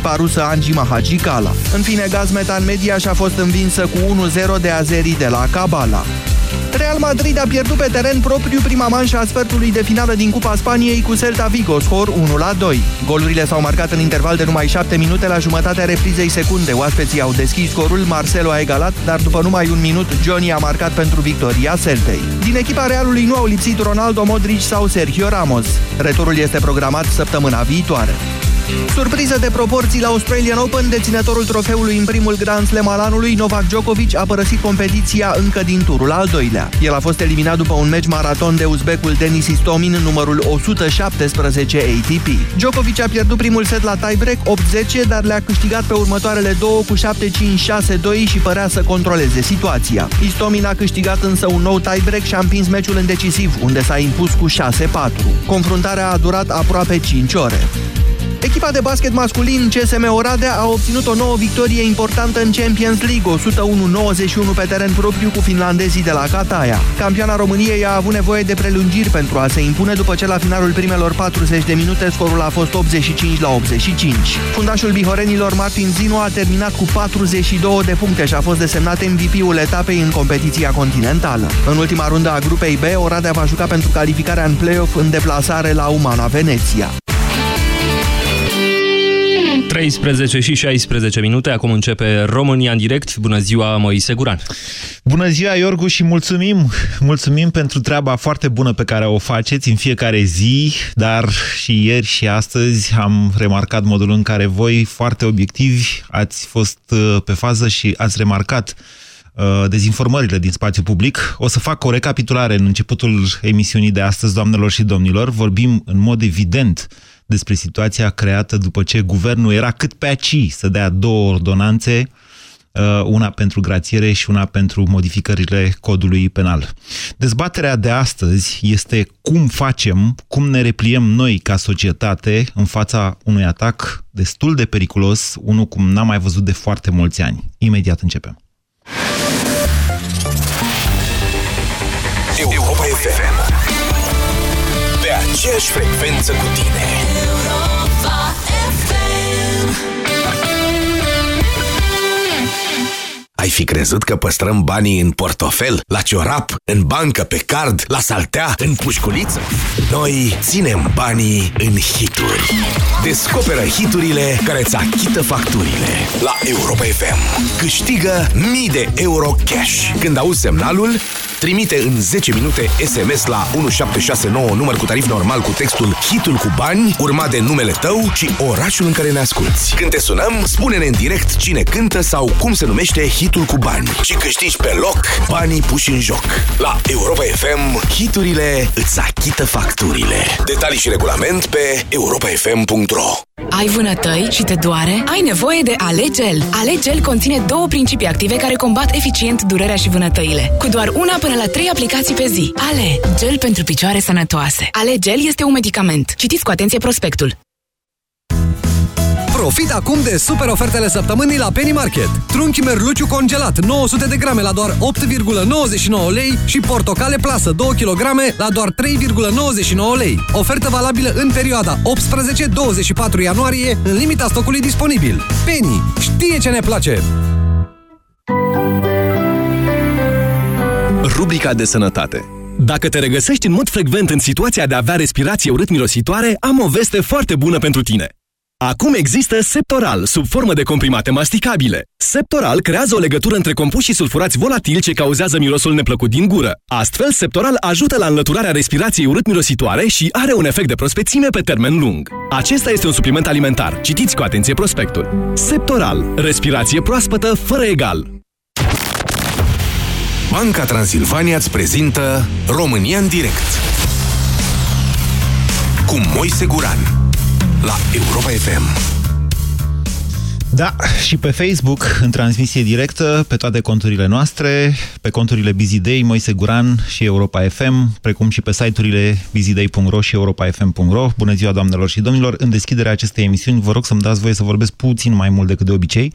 echipa rusă Anji Mahajikala. În fine, Gazmetan Media și-a fost învinsă cu 1-0 de azerii de la Cabala. Real Madrid a pierdut pe teren propriu prima manșă a sfertului de finală din Cupa Spaniei cu Celta Vigo, scor 1-2. Golurile s-au marcat în interval de numai 7 minute la jumătatea reprizei secunde. Oaspeții au deschis scorul, Marcelo a egalat, dar după numai un minut, Johnny a marcat pentru victoria Celtei. Din echipa Realului nu au lipsit Ronaldo, Modric sau Sergio Ramos. Returul este programat săptămâna viitoare. Surpriză de proporții la Australian Open, deținătorul trofeului în primul Grand Slam al anului, Novak Djokovic, a părăsit competiția încă din turul al doilea. El a fost eliminat după un meci maraton de uzbecul Denis Istomin în numărul 117 ATP. Djokovic a pierdut primul set la tiebreak 8-10, dar le-a câștigat pe următoarele două cu 7-5-6-2 și părea să controleze situația. Istomin a câștigat însă un nou tiebreak și a împins meciul în decisiv, unde s-a impus cu 6-4. Confruntarea a durat aproape 5 ore. Echipa de basket masculin CSM Oradea a obținut o nouă victorie importantă în Champions League, 101-91 pe teren propriu cu finlandezii de la Cataia. Campioana României a avut nevoie de prelungiri pentru a se impune după ce la finalul primelor 40 de minute scorul a fost 85 la 85. Fundașul bihorenilor Martin Zinu a terminat cu 42 de puncte și a fost desemnat MVP-ul etapei în competiția continentală. În ultima rundă a grupei B, Oradea va juca pentru calificarea în play-off în deplasare la Umana Veneția. 13 și 16 minute, acum începe România în direct. Bună ziua, Moise Guran! Bună ziua, Iorgu, și mulțumim! Mulțumim pentru treaba foarte bună pe care o faceți în fiecare zi, dar și ieri și astăzi am remarcat modul în care voi, foarte obiectivi, ați fost uh, pe fază și ați remarcat uh, dezinformările din spațiu public. O să fac o recapitulare în începutul emisiunii de astăzi, doamnelor și domnilor. Vorbim în mod evident despre situația creată după ce guvernul era cât pe aci să dea două ordonanțe, uh, una pentru grațiere și una pentru modificările codului penal. Dezbaterea de astăzi este cum facem, cum ne repliem noi ca societate în fața unui atac destul de periculos, unul cum n-am mai văzut de foarte mulți ani. Imediat începem. Aceeași frecvență cu tine Ai fi crezut că păstrăm banii în portofel, la ciorap, în bancă, pe card, la saltea, în pușculiță? Noi ținem banii în hituri. Descoperă hiturile care îți achită facturile. La Europa FM. Câștigă mii de euro cash. Când auzi semnalul, trimite în 10 minute SMS la 1769 număr cu tarif normal cu textul Hitul cu bani, urmat de numele tău și orașul în care ne asculti. Când te sunăm, spune-ne în direct cine cântă sau cum se numește hitul cu bani și câștigi pe loc banii puși în joc. La Europa FM, hiturile îți achită facturile. Detalii și regulament pe europafm.ro Ai vânătăi și te doare? Ai nevoie de Alegel. Alegel conține două principii active care combat eficient durerea și vânătăile. Cu doar una până la trei aplicații pe zi. Ale, gel pentru picioare sănătoase. Alegel este un medicament. Citiți cu atenție prospectul. Profit acum de super ofertele săptămânii la Penny Market. Trunchi merluciu congelat 900 de grame la doar 8,99 lei și portocale plasă 2 kg la doar 3,99 lei. Ofertă valabilă în perioada 18-24 ianuarie în limita stocului disponibil. Penny știe ce ne place! Rubrica de sănătate dacă te regăsești în mod frecvent în situația de a avea respirație urât-mirositoare, am o veste foarte bună pentru tine. Acum există Septoral, sub formă de comprimate masticabile. Septoral creează o legătură între compușii sulfurați volatili ce cauzează mirosul neplăcut din gură. Astfel, Septoral ajută la înlăturarea respirației urât-mirositoare și are un efect de prospețime pe termen lung. Acesta este un supliment alimentar. Citiți cu atenție prospectul. Septoral. Respirație proaspătă fără egal. Banca Transilvania îți prezintă România în direct cu Moise Guran la Europa FM. Da, și pe Facebook, în transmisie directă, pe toate conturile noastre, pe conturile Bizidei, Moise Guran și Europa FM, precum și pe site-urile bizidei.ro și europafm.ro. Bună ziua, doamnelor și domnilor! În deschiderea acestei emisiuni, vă rog să-mi dați voie să vorbesc puțin mai mult decât de obicei,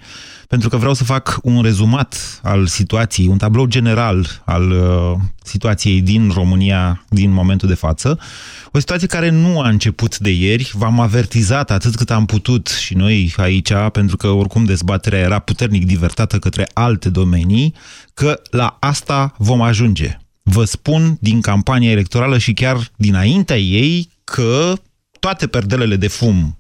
pentru că vreau să fac un rezumat al situației, un tablou general al uh, situației din România din momentul de față. O situație care nu a început de ieri, v-am avertizat atât cât am putut și noi aici, pentru că oricum dezbaterea era puternic divertată către alte domenii, că la asta vom ajunge. Vă spun din campania electorală și chiar dinaintea ei că toate perdelele de fum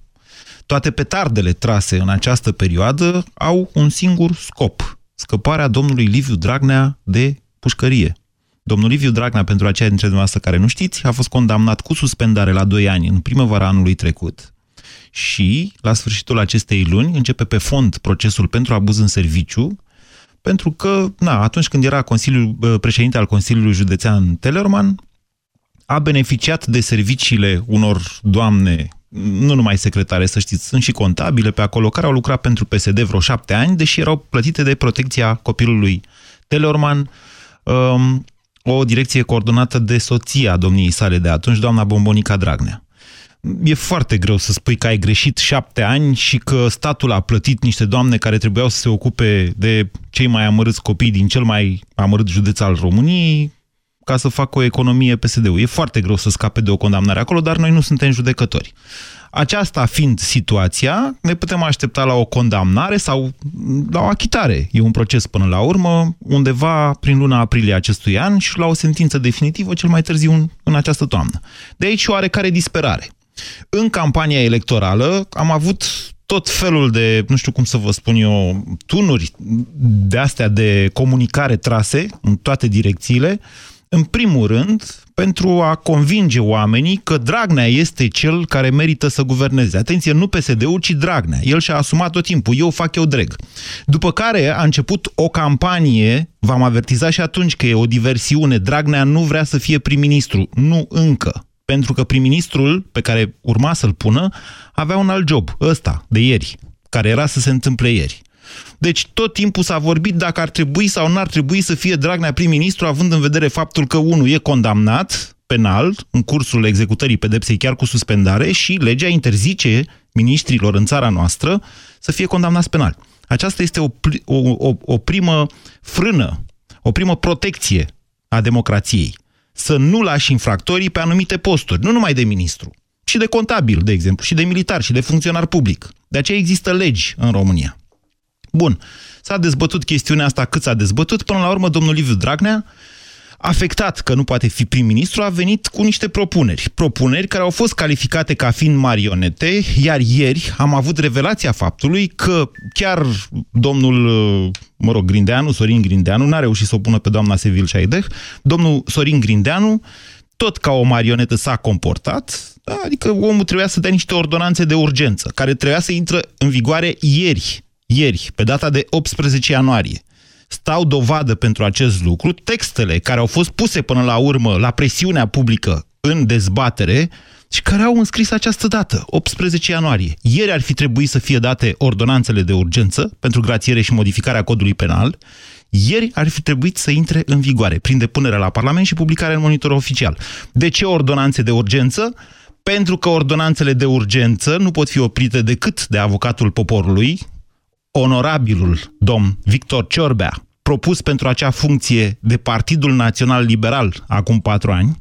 toate petardele trase în această perioadă au un singur scop, scăparea domnului Liviu Dragnea de pușcărie. Domnul Liviu Dragnea, pentru aceia dintre dumneavoastră care nu știți, a fost condamnat cu suspendare la 2 ani în primăvara anului trecut și, la sfârșitul acestei luni, începe pe fond procesul pentru abuz în serviciu, pentru că, na, atunci când era Consiliul, președinte al Consiliului Județean Tellerman, a beneficiat de serviciile unor doamne nu numai secretare, să știți, sunt și contabile pe acolo, care au lucrat pentru PSD vreo șapte ani, deși erau plătite de protecția copilului Telorman, um, o direcție coordonată de soția domniei sale de atunci, doamna Bombonica Dragnea. E foarte greu să spui că ai greșit șapte ani și că statul a plătit niște doamne care trebuiau să se ocupe de cei mai amărâți copii din cel mai amărât județ al României, ca să facă o economie PSD-ul. E foarte greu să scape de o condamnare acolo, dar noi nu suntem judecători. Aceasta fiind situația, ne putem aștepta la o condamnare sau la o achitare. E un proces până la urmă, undeva prin luna aprilie acestui an și la o sentință definitivă cel mai târziu în, în această toamnă. De aici oarecare disperare. În campania electorală am avut tot felul de, nu știu cum să vă spun eu, tunuri de astea de comunicare trase în toate direcțiile, în primul rând, pentru a convinge oamenii că Dragnea este cel care merită să guverneze. Atenție, nu PSD-ul, ci Dragnea. El și-a asumat tot timpul, eu fac, eu dreg. După care a început o campanie, v-am avertizat și atunci că e o diversiune, Dragnea nu vrea să fie prim-ministru, nu încă. Pentru că prim-ministrul pe care urma să-l pună avea un alt job, ăsta, de ieri, care era să se întâmple ieri. Deci tot timpul s-a vorbit dacă ar trebui sau nu ar trebui să fie Dragnea prim-ministru, având în vedere faptul că unul e condamnat penal în cursul executării pedepsei chiar cu suspendare și legea interzice ministrilor în țara noastră să fie condamnați penal. Aceasta este o, o, o, o primă frână, o primă protecție a democrației. Să nu lași infractorii pe anumite posturi, nu numai de ministru, și de contabil, de exemplu, și de militar, și de funcționar public. De aceea există legi în România. Bun, s-a dezbătut chestiunea asta cât s-a dezbătut, până la urmă domnul Liviu Dragnea, afectat că nu poate fi prim-ministru, a venit cu niște propuneri. Propuneri care au fost calificate ca fiind marionete, iar ieri am avut revelația faptului că chiar domnul, mă rog, Grindeanu, Sorin Grindeanu, n-a reușit să o pună pe doamna Sevil Șaideh, domnul Sorin Grindeanu, tot ca o marionetă s-a comportat, adică omul trebuia să dea niște ordonanțe de urgență, care trebuia să intră în vigoare ieri ieri, pe data de 18 ianuarie, stau dovadă pentru acest lucru textele care au fost puse până la urmă la presiunea publică în dezbatere și care au înscris această dată, 18 ianuarie. Ieri ar fi trebuit să fie date ordonanțele de urgență pentru grațiere și modificarea codului penal, ieri ar fi trebuit să intre în vigoare, prin depunerea la Parlament și publicarea în monitor oficial. De ce ordonanțe de urgență? Pentru că ordonanțele de urgență nu pot fi oprite decât de avocatul poporului, onorabilul domn Victor Ciorbea, propus pentru acea funcție de Partidul Național Liberal acum patru ani,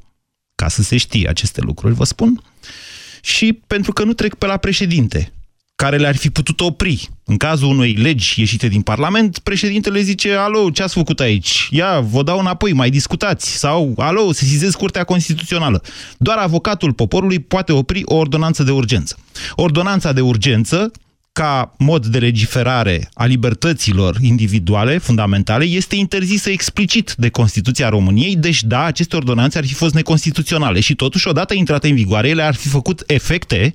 ca să se știe aceste lucruri, vă spun, și pentru că nu trec pe la președinte, care le-ar fi putut opri. În cazul unei legi ieșite din Parlament, președintele zice, alo, ce ați făcut aici? Ia, vă dau înapoi, mai discutați. Sau, alo, sesizez Curtea Constituțională. Doar avocatul poporului poate opri o ordonanță de urgență. Ordonanța de urgență ca mod de legiferare a libertăților individuale, fundamentale, este interzisă explicit de Constituția României, deci da, aceste ordonanțe ar fi fost neconstituționale și totuși, odată intrate în vigoare, ele ar fi făcut efecte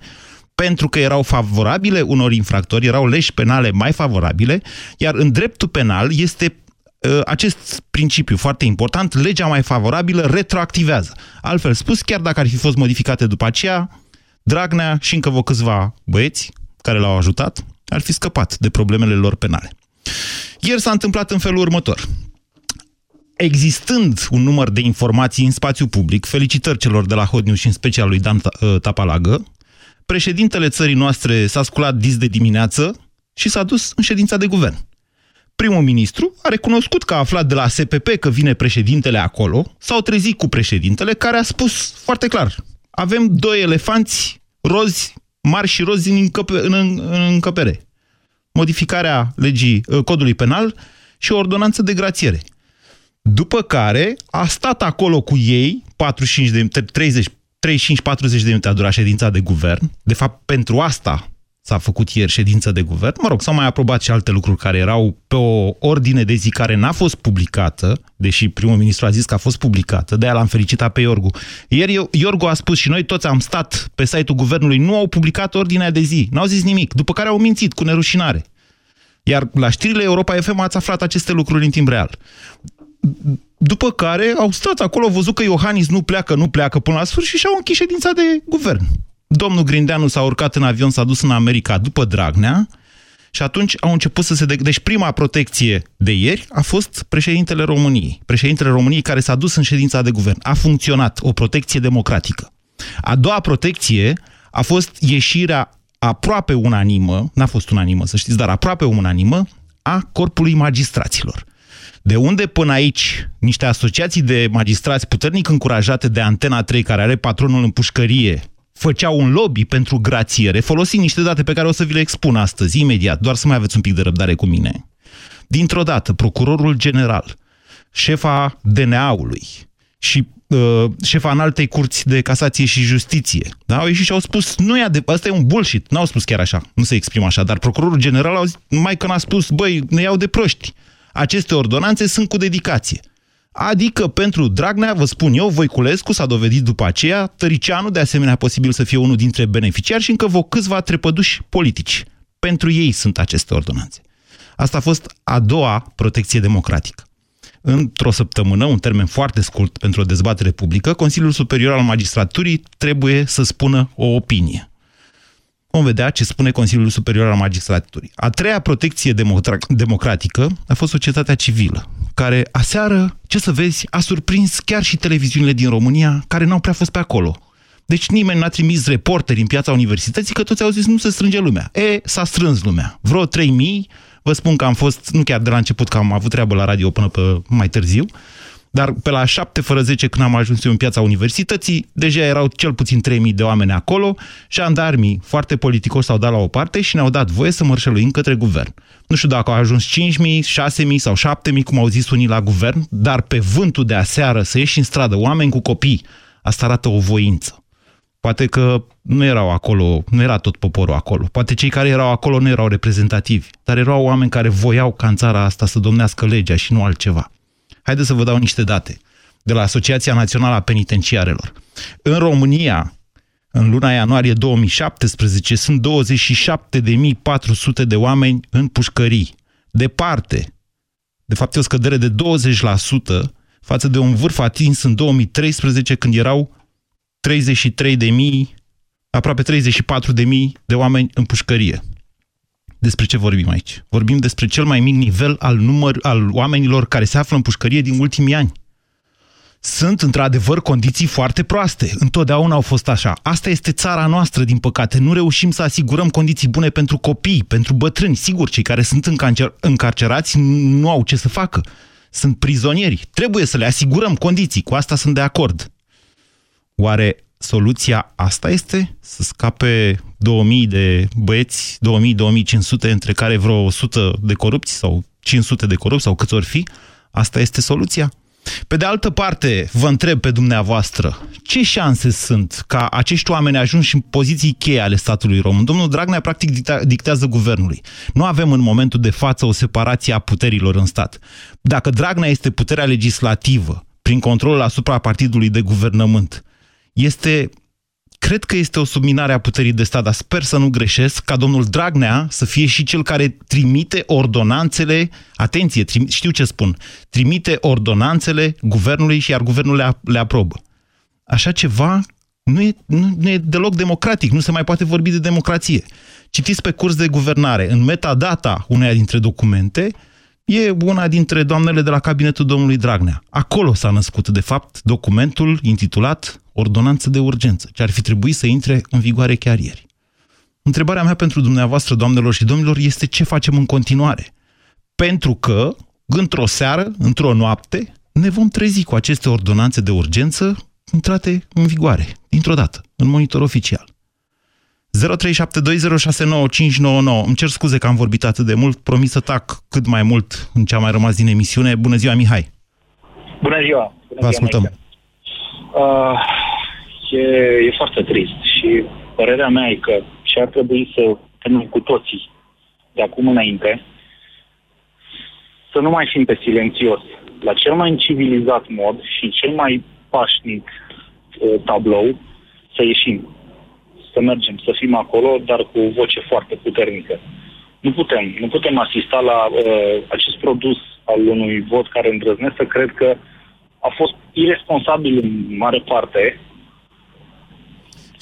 pentru că erau favorabile unor infractori, erau leși penale mai favorabile, iar în dreptul penal este ă, acest principiu foarte important, legea mai favorabilă retroactivează. Altfel spus, chiar dacă ar fi fost modificate după aceea, Dragnea și încă vă câțiva băieți care l-au ajutat, ar fi scăpat de problemele lor penale. Ieri s-a întâmplat în felul următor. Existând un număr de informații în spațiu public, felicitări celor de la Hot News și în special lui Dan ă, Tapalagă, președintele țării noastre s-a sculat dis de dimineață și s-a dus în ședința de guvern. Primul ministru a recunoscut că a aflat de la SPP că vine președintele acolo, s-au trezit cu președintele care a spus foarte clar, avem doi elefanți rozi, mari și rozi în, încăpe, în, în încăpere. Modificarea legii ă, codului penal și o ordonanță de grațiere. După care a stat acolo cu ei, 45 de, 30, 35-40 de minute a durat ședința de guvern. De fapt, pentru asta s-a făcut ieri ședință de guvern. Mă rog, s-au mai aprobat și alte lucruri care erau pe o ordine de zi care n-a fost publicată, deși primul ministru a zis că a fost publicată, de-aia l-am felicitat pe Iorgu. Ieri Iorgu a spus și noi toți am stat pe site-ul guvernului, nu au publicat ordinea de zi, n-au zis nimic, după care au mințit cu nerușinare. Iar la știrile Europa FM ați aflat aceste lucruri în timp real. După care au stat acolo, au văzut că Iohannis nu pleacă, nu pleacă până la sfârșit și au închis ședința de guvern. Domnul Grindeanu s-a urcat în avion, s-a dus în America după Dragnea și atunci au început să se... De... Deci prima protecție de ieri a fost președintele României. Președintele României care s-a dus în ședința de guvern. A funcționat o protecție democratică. A doua protecție a fost ieșirea aproape unanimă, n-a fost unanimă să știți, dar aproape unanimă, a corpului magistraților. De unde până aici niște asociații de magistrați puternic încurajate de Antena 3, care are patronul în pușcărie, făceau un lobby pentru grațiere, folosind niște date pe care o să vi le expun astăzi, imediat, doar să mai aveți un pic de răbdare cu mine. Dintr-o dată, procurorul general, șefa DNA-ului și uh, șefa înaltei curți de casație și justiție, da? au ieșit și au spus, nu e adevărat, asta e un bullshit, n-au spus chiar așa, nu se exprimă așa, dar procurorul general a zis, mai că n-a spus, băi, ne iau de proști. Aceste ordonanțe sunt cu dedicație. Adică pentru Dragnea, vă spun eu, Voiculescu s-a dovedit după aceea, Tăricianu de asemenea posibil să fie unul dintre beneficiari și încă vă câțiva trepăduși politici. Pentru ei sunt aceste ordonanțe. Asta a fost a doua protecție democratică. Într-o săptămână, un termen foarte scurt pentru o dezbatere publică, Consiliul Superior al Magistraturii trebuie să spună o opinie. Vom vedea ce spune Consiliul Superior al Magistraturii. A treia protecție democratică a fost societatea civilă, care aseară, ce să vezi, a surprins chiar și televiziunile din România, care n-au prea fost pe acolo. Deci nimeni n-a trimis reporteri în piața universității, că toți au zis nu se strânge lumea. E, s-a strâns lumea. Vreo 3000, vă spun că am fost, nu chiar de la început, că am avut treabă la radio până pe mai târziu, dar pe la 7 fără 10 când am ajuns eu în piața universității, deja erau cel puțin 3000 de oameni acolo, jandarmii foarte politicoși s-au dat la o parte și ne-au dat voie să mărșăluim către guvern. Nu știu dacă au ajuns 5000, 6000 sau 7000, cum au zis unii la guvern, dar pe vântul de aseară să ieși în stradă oameni cu copii, asta arată o voință. Poate că nu erau acolo, nu era tot poporul acolo. Poate cei care erau acolo nu erau reprezentativi, dar erau oameni care voiau ca în țara asta să domnească legea și nu altceva. Haideți să vă dau niște date de la Asociația Națională a Penitenciarelor. În România, în luna ianuarie 2017, sunt 27.400 de oameni în pușcării. Departe. De fapt, e o scădere de 20% față de un vârf atins în 2013, când erau 33.000, aproape 34.000 de oameni în pușcărie. Despre ce vorbim aici? Vorbim despre cel mai mic nivel al, număr, al oamenilor care se află în pușcărie din ultimii ani. Sunt, într-adevăr, condiții foarte proaste. Întotdeauna au fost așa. Asta este țara noastră, din păcate. Nu reușim să asigurăm condiții bune pentru copii, pentru bătrâni. Sigur, cei care sunt încarcerați nu au ce să facă. Sunt prizonieri. Trebuie să le asigurăm condiții. Cu asta sunt de acord. Oare soluția asta este? Să scape 2000 de băieți, 2000-2500, între care vreo 100 de corupți sau 500 de corupți sau câți ori fi? Asta este soluția? Pe de altă parte, vă întreb pe dumneavoastră, ce șanse sunt ca acești oameni ajunși în poziții cheie ale statului român? Domnul Dragnea practic dicta, dictează guvernului. Nu avem în momentul de față o separație a puterilor în stat. Dacă Dragnea este puterea legislativă, prin controlul asupra partidului de guvernământ, este cred că este o subminare a puterii de stat, dar sper să nu greșesc, ca domnul Dragnea să fie și cel care trimite ordonanțele, atenție, trim, știu ce spun, trimite ordonanțele guvernului și iar guvernul le, le aprobă. Așa ceva nu e, nu, nu e deloc democratic, nu se mai poate vorbi de democrație. Citiți pe curs de guvernare. În metadata uneia dintre documente e una dintre doamnele de la cabinetul domnului Dragnea. Acolo s-a născut, de fapt, documentul intitulat Ordonanță de urgență, ce ar fi trebuit să intre în vigoare chiar ieri. Întrebarea mea pentru dumneavoastră, doamnelor și domnilor, este ce facem în continuare. Pentru că, într-o seară, într-o noapte, ne vom trezi cu aceste ordonanțe de urgență intrate în vigoare, dintr-o dată, în monitor oficial. 0372069599. Îmi cer scuze că am vorbit atât de mult, promis să tac cât mai mult în ce a mai rămas din emisiune. Bună ziua, Mihai! Bună ziua! Bună Vă ascultăm! Uh, e, e foarte trist și părerea mea e că ce ar trebui să termin cu toții de acum înainte, să nu mai fim pe silențios. La cel mai civilizat mod și în cel mai pașnic uh, tablou să ieșim, să mergem, să fim acolo, dar cu o voce foarte puternică. Nu putem, nu putem asista la uh, acest produs al unui vot care îndrăznește, cred că a fost irresponsabil în mare parte,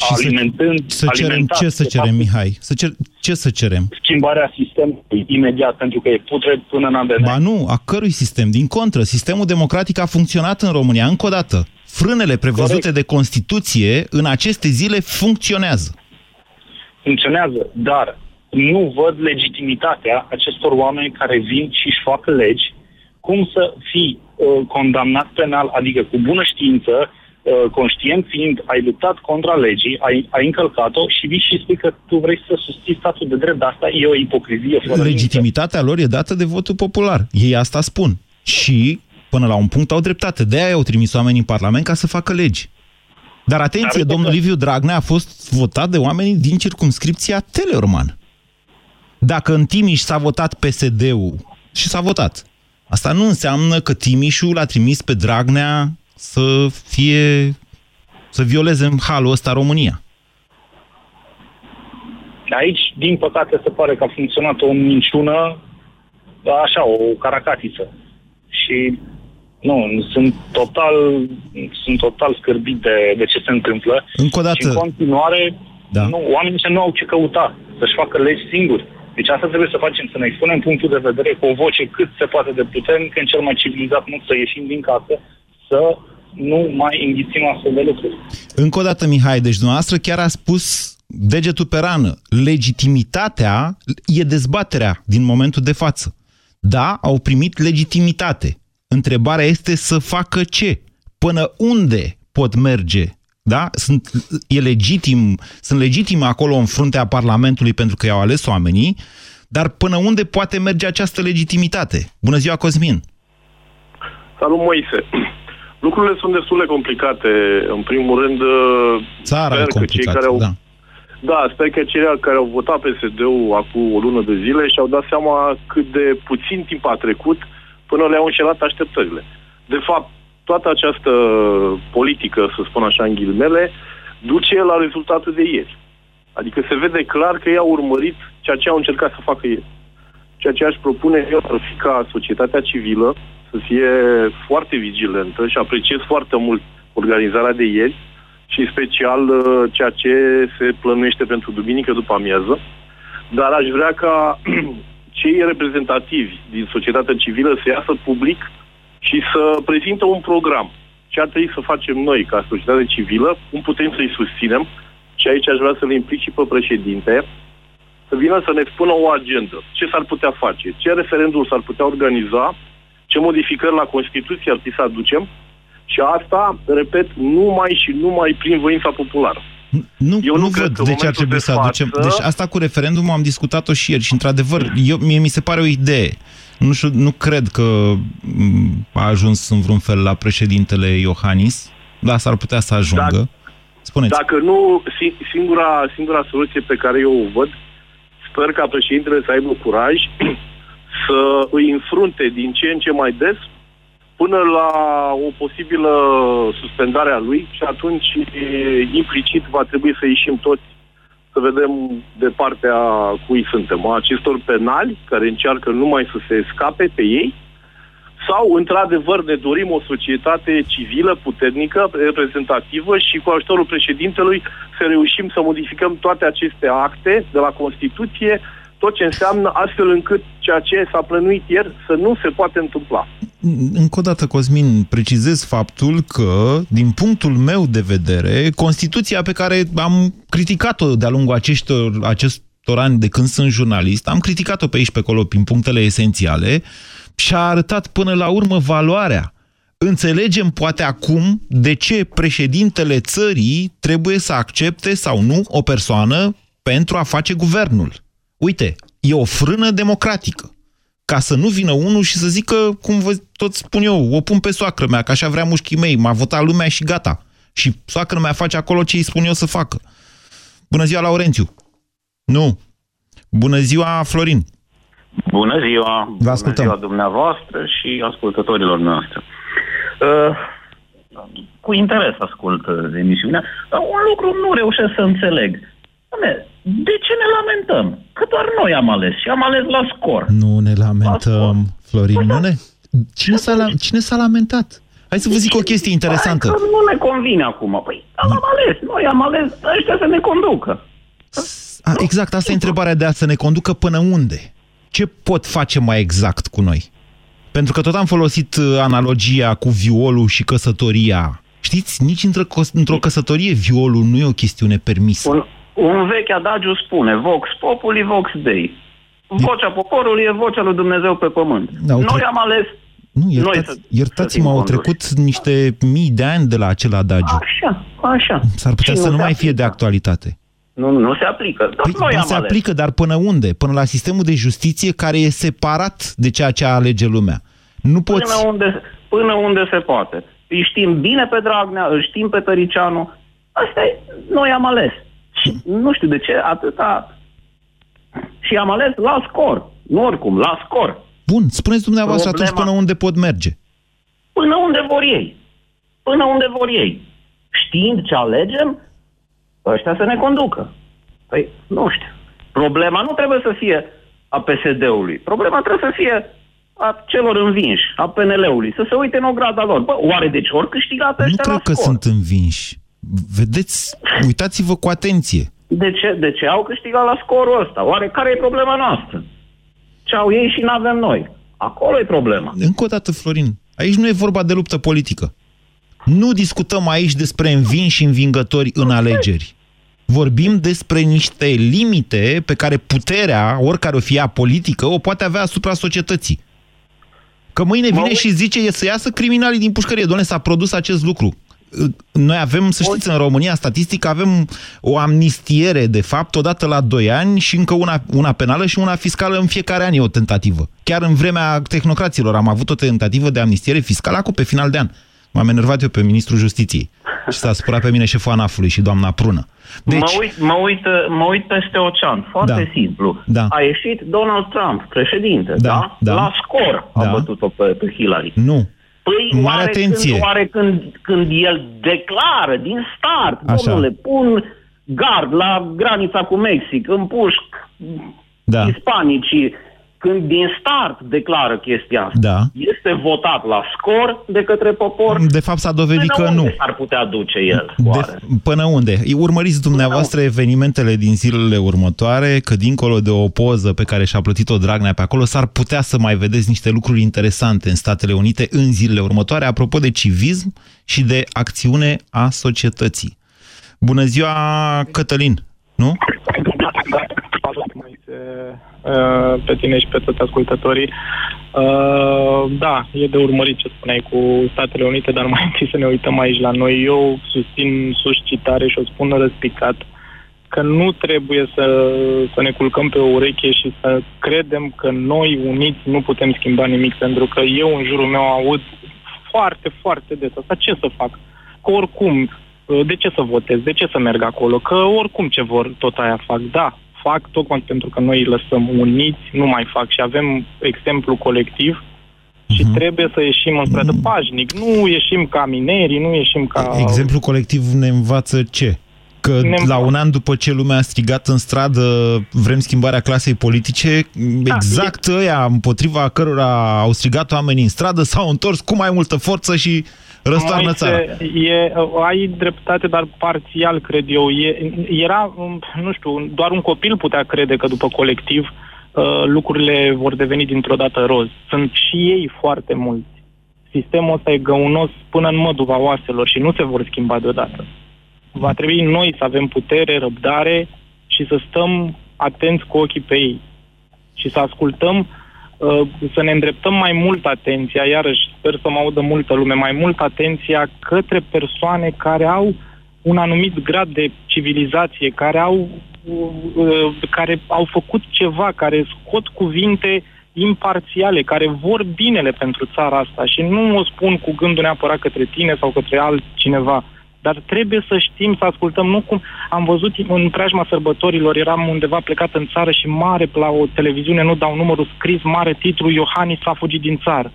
Și alimentând... să, să cerem, alimentat, ce să de cerem, fapt, Mihai? Să cer, ce să cerem? Schimbarea sistemului imediat, pentru că e putred până în ADN. Ba nu, a cărui sistem? Din contră, sistemul democratic a funcționat în România. Încă o dată, frânele prevăzute Corect. de Constituție în aceste zile funcționează. funcționează, dar nu văd legitimitatea acestor oameni care vin și își fac legi, cum să fii uh, condamnat penal, adică cu bună știință, uh, conștient fiind, ai luptat contra legii, ai, ai încălcat-o și vii și spui că tu vrei să susții statul de drept, dar asta e o ipocrizie fără limite. Legitimitatea lor e dată de votul popular. Ei asta spun. Și, până la un punct, au dreptate. De-aia au trimis oamenii în Parlament ca să facă legi. Dar atenție, Dar uite domnul că- Liviu Dragnea a fost votat de oamenii din circumscripția Teleorman. Dacă în Timiș s-a votat PSD-ul și s-a votat, asta nu înseamnă că Timișul l-a trimis pe Dragnea să fie să violeze în halul ăsta România. Aici, din păcate, se pare că a funcționat o minciună, așa, o caracatiță. Și nu, sunt total, sunt total scârbit de, de ce se întâmplă. Încă o Și în dată, continuare, Da. da. nu, oamenii ăștia nu au ce căuta, să-și facă legi singuri. Deci asta trebuie să facem, să ne expunem punctul de vedere cu o voce cât se poate de puternică, în cel mai civilizat mod să ieșim din casă, să nu mai înghițim astfel de lucruri. Încă o dată, Mihai, deci dumneavoastră chiar a spus degetul pe rană. Legitimitatea e dezbaterea din momentul de față. Da, au primit legitimitate. Întrebarea este să facă ce? Până unde pot merge? Da? Sunt, e legitim, sunt legitime acolo în fruntea Parlamentului pentru că i-au ales oamenii, dar până unde poate merge această legitimitate? Bună ziua, Cosmin! Salut, Moise. Lucrurile sunt destul de complicate. În primul rând, uh, Țara sper e că cei complicată, care au... da. Da, sper că cei care au votat PSD-ul acum o lună de zile și-au dat seama cât de puțin timp a trecut până le-au înșelat așteptările. De fapt, toată această politică, să spun așa în ghilimele, duce la rezultatul de ieri. Adică se vede clar că ei au urmărit ceea ce au încercat să facă ieri. Ceea ce aș propune eu ar fi ca societatea civilă să fie foarte vigilentă și apreciez foarte mult organizarea de ieri și în special uh, ceea ce se plănuiește pentru duminică după amiază. Dar aș vrea ca cei reprezentativi din societatea civilă să iasă public și să prezintă un program. Ce ar trebui să facem noi ca societate civilă, cum putem să-i susținem și aici aș vrea să le implic și pe președinte, să vină să ne spună o agendă. Ce s-ar putea face? Ce referendum s-ar putea organiza? Ce modificări la Constituție ar trebui să aducem? Și asta, repet, numai și numai prin voința populară. Nu, Eu nu, nu cred văd că de în ce ar momentul trebui de să aducem. față- Deci asta cu referendumul am discutat-o și ieri și într-adevăr, eu, mie mi se pare o idee. Nu știu, nu cred că m, a ajuns în vreun fel la președintele Iohannis, dar s-ar putea să ajungă. Dacă- Spuneți. Dacă nu, si- singura, singura soluție pe care eu o văd, sper ca președintele să aibă curaj să îi înfrunte din ce în ce mai des până la o posibilă suspendare a lui și atunci e, implicit va trebui să ieșim toți să vedem de partea cui suntem. A acestor penali care încearcă numai să se scape pe ei sau, într-adevăr, ne dorim o societate civilă, puternică, reprezentativă și cu ajutorul președintelui să reușim să modificăm toate aceste acte de la Constituție, tot ce înseamnă astfel încât ceea ce s-a plănuit ieri să nu se poate întâmpla. Încă o dată, Cosmin, precizez faptul că, din punctul meu de vedere, Constituția pe care am criticat-o de-a lungul acestor, acestor ani de când sunt jurnalist, am criticat-o pe aici pe acolo, prin punctele esențiale, și-a arătat până la urmă valoarea. Înțelegem poate acum de ce președintele țării trebuie să accepte sau nu o persoană pentru a face guvernul. Uite, e o frână democratică. Ca să nu vină unul și să zică, cum vă tot spun eu, o pun pe soacră mea, că așa vrea mușchii mei, m-a votat lumea și gata. Și soacră mea face acolo ce îi spun eu să facă. Bună ziua, Laurențiu! Nu. Bună ziua, Florin! Bună ziua! Vă ascultăm. Bună ziua dumneavoastră și ascultătorilor noastre. Uh, cu interes ascult uh, emisiunea, dar un lucru nu reușesc să înțeleg. Doamne, de ce ne lamentăm? Că doar noi am ales și am ales la scor. Nu ne lamentăm, Florin, nu ne... Cine s-a, la... Cine s-a lamentat? Hai să vă zic o chestie interesantă. Hai că nu ne convine acum. Păi, am ales, noi am ales, ăștia să ne conducă. A, exact, asta e întrebarea de a să ne conducă până unde. Ce pot face mai exact cu noi? Pentru că tot am folosit uh, analogia cu violul și căsătoria. Știți, nici într-o căsătorie violul nu e o chestiune permisă. Un, un vechi adagiu spune, vox populi, vox dei. Vocea poporului e vocea lui Dumnezeu pe pământ. Da, au Noi tre- am ales Nu, noi iertați, să- iertați-mă, să fim au conduși. trecut niște mii de ani de la acel adagiu. Așa, așa. S-ar putea Și să nu se mai fie de aplică. actualitate. Nu, nu se aplică. Dar Păi, noi ba, am se ales. aplică, dar până unde? Până la sistemul de justiție care e separat de ceea ce alege lumea. Nu poți... Până unde, până unde se poate. Îi știm bine pe Dragnea, îl știm pe Tăricianu. Asta e, noi am ales. Și nu știu de ce atâta... Și am ales la scor. Nu oricum, la scor. Bun, spuneți dumneavoastră Problema- atunci până unde pot merge. Până unde vor ei. Până unde vor ei. Știind ce alegem, ăștia să ne conducă. Păi, nu știu. Problema nu trebuie să fie a PSD-ului. Problema trebuie să fie a celor învinși, a PNL-ului, să se uite în ograda lor. Bă, oare deci ori câștigat Nu ăștia cred la că scor? sunt învinși. Vedeți, uitați-vă cu atenție. De ce, de ce au câștigat la scorul ăsta? Oare care e problema noastră? Ce au ei și n-avem noi? Acolo e problema. Încă o dată, Florin, aici nu e vorba de luptă politică. Nu discutăm aici despre învinși și învingători în alegeri. Vorbim despre niște limite pe care puterea, oricare o fie ea politică, o poate avea asupra societății. Că mâine vine și zice să iasă criminalii din pușcărie. Doamne, s-a produs acest lucru. Noi avem, să știți, în România, statistic, avem o amnistiere, de fapt, odată la 2 ani și încă una, una penală și una fiscală în fiecare an e o tentativă. Chiar în vremea tehnocraților am avut o tentativă de amnistiere fiscală acum pe final de an. M-am enervat eu pe ministrul justiției și s-a supărat pe mine șeful ANAF-ului și doamna Prună. Deci... Mă, uit, mă, uit, mă uit peste ocean, foarte Da. simplu. Da. A ieșit Donald Trump, președinte, Da, da? da. La scor a Da. bătut-o pe, pe Hillary. Nu. Păi Mare oare, atenție. Când, oare când, când el declară din start, Așa. domnule, pun gard la granița cu Mexic, împușc Da. hispanicii, când din start declară chestia asta, Da. este votat la scor de către popor? De fapt s-a dovedit Până că unde nu. ar putea duce el, De, oare? până unde? Urmăriți dumneavoastră evenimentele din zilele următoare, că dincolo de o poză pe care și-a plătit-o Dragnea pe acolo, s-ar putea să mai vedeți niște lucruri interesante în Statele Unite în zilele următoare, apropo de civism și de acțiune a societății. Bună ziua, Cătălin! Nu? Uh, pe tine și pe toți ascultătorii. Uh, Da, e de urmărit ce spuneai cu Statele Unite, dar mai întâi să ne uităm aici la noi. Eu susțin suscitare și o spun răspicat că nu trebuie să, să ne culcăm pe o ureche și să credem că noi, uniți, nu putem schimba nimic, pentru că eu în jurul meu aud foarte, foarte des asta. Ce să fac? Că oricum, de ce să votez? De ce să merg acolo? Că oricum ce vor, tot aia fac. Da, fac tocmai pentru că noi îi lăsăm uniți, nu mai fac și avem exemplu colectiv și trebuie să ieșim în stradă pașnic. Nu ieșim ca mineri, nu ieșim ca... Exemplu colectiv ne învață ce? Că ne la un an după ce lumea a strigat în stradă vrem schimbarea clasei politice, Da, exact ăia împotriva cărora au strigat oamenii în stradă s-au întors cu mai multă forță și răstoarnă Moise, țara. E, ai dreptate, dar parțial, cred eu. E, era, um, nu știu, doar un copil putea crede că după colectiv uh, lucrurile vor deveni dintr-o dată roz. Sunt și ei foarte mulți. Sistemul ăsta e găunos până în măduva oaselor și nu se vor schimba deodată. Va trebui noi să avem putere, răbdare și să stăm atenți cu ochii pe ei și să ascultăm, uh, să ne îndreptăm mai mult atenția, iarăși sper să mă audă multă lume, mai mult atenția către persoane care au un anumit grad de civilizație, care au, uh, uh, care au făcut ceva, care scot cuvinte imparțiale, care vor binele pentru țara asta. Și nu o spun cu gândul neapărat către tine sau către altcineva, dar trebuie să știm să ascultăm, nu cum am văzut în preajma sărbătorilor, eram undeva plecat în țară și mare la o televiziune, nu dau numărul scris, mare titlu, Iohannis a fugit din țară.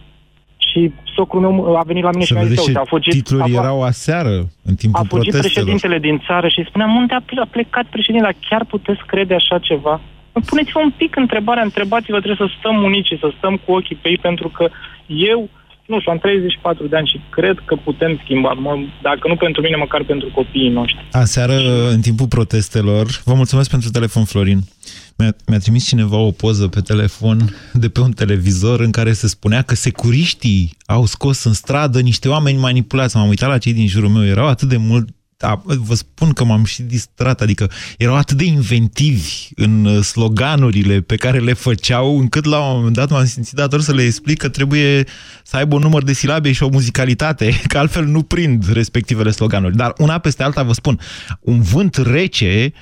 Și socrul meu a venit la mine Să și mi-a zis, vedeți uite, ce a fugit, titluri a, erau aseară, în timpul a fugit protestelor. președintele din țară și spuneam, unde a ple- a plecat președintele, dar chiar puteți crede așa ceva? Puneți-vă un pic întrebarea, întrebați-vă, trebuie să stăm unici și să stăm cu ochii pe ei, pentru că eu, nu știu, am 34 de ani și cred că putem schimba, mă, dacă nu pentru mine, măcar pentru copiii noștri. Aseară, în timpul protestelor, vă mulțumesc pentru telefon, Florin. Mi-a, mi-a trimis cineva o poză pe telefon de pe un televizor în care se spunea că securiștii au scos în stradă niște oameni manipulați. M-am uitat la cei din jurul meu, erau atât de mult da, vă spun că m-am și distrat, adică erau atât de inventivi în uh, sloganurile pe care le făceau, încât la un moment dat m-am simțit dator să le explic că trebuie să aibă un număr de silabe și o muzicalitate, că altfel nu prind respectivele sloganuri. Dar una peste alta vă spun, un vânt rece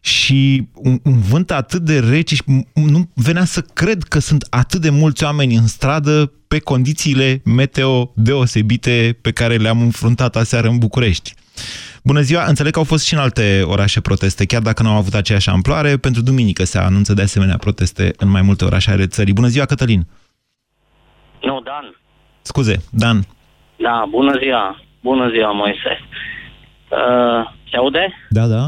și un, un vânt atât de rece și nu venea să cred că sunt atât de mulți oameni în stradă pe condițiile meteo deosebite pe care le-am înfruntat aseară în București. Bună ziua! Înțeleg că au fost și în alte orașe proteste, chiar dacă nu au avut aceeași amploare. Pentru duminică se anunță de asemenea proteste în mai multe orașe ale țării. Bună ziua, Cătălin! Nu, Dan. Scuze, Dan. Da, bună ziua. Bună ziua, Moise. Uh, se aude? Da, da.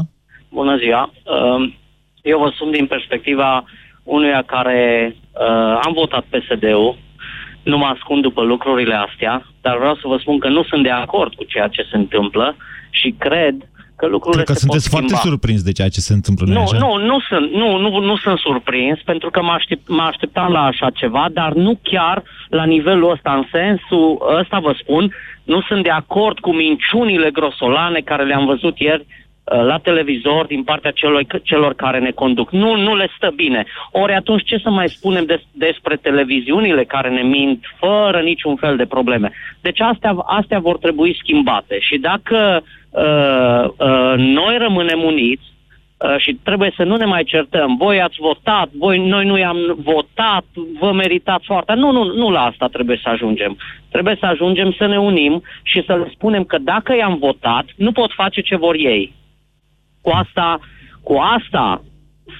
Bună ziua. Uh, eu vă sunt din perspectiva unuia care uh, am votat PSD-ul, nu mă ascund după lucrurile astea, dar vreau să vă spun că nu sunt de acord cu ceea ce se întâmplă și cred că lucrurile Cred că se sunteți pot foarte schimba. surprins de ceea ce se întâmplă. nu-i Nu, așa? nu, nu sunt, nu, nu, nu sunt surprins pentru că mă, aștept, mă așteptam la așa ceva, dar nu chiar la nivelul ăsta, în sensul ăsta vă spun, nu sunt de acord cu minciunile grosolane care le-am văzut ieri uh, la televizor din partea celor, celor care ne conduc. Nu, nu le stă bine. Ori atunci ce să mai spunem des, despre televiziunile care ne mint fără niciun fel de probleme? Deci astea, astea vor trebui schimbate și dacă uh, uh, noi rămânem uniți, Uh, și trebuie să nu ne mai certăm. Voi ați votat, voi, noi nu i-am votat, vă meritați foarte. Nu, nu, nu la asta trebuie să ajungem. Trebuie să ajungem să ne unim și să le spunem că dacă i-am votat, nu pot face ce vor ei. Cu asta, cu asta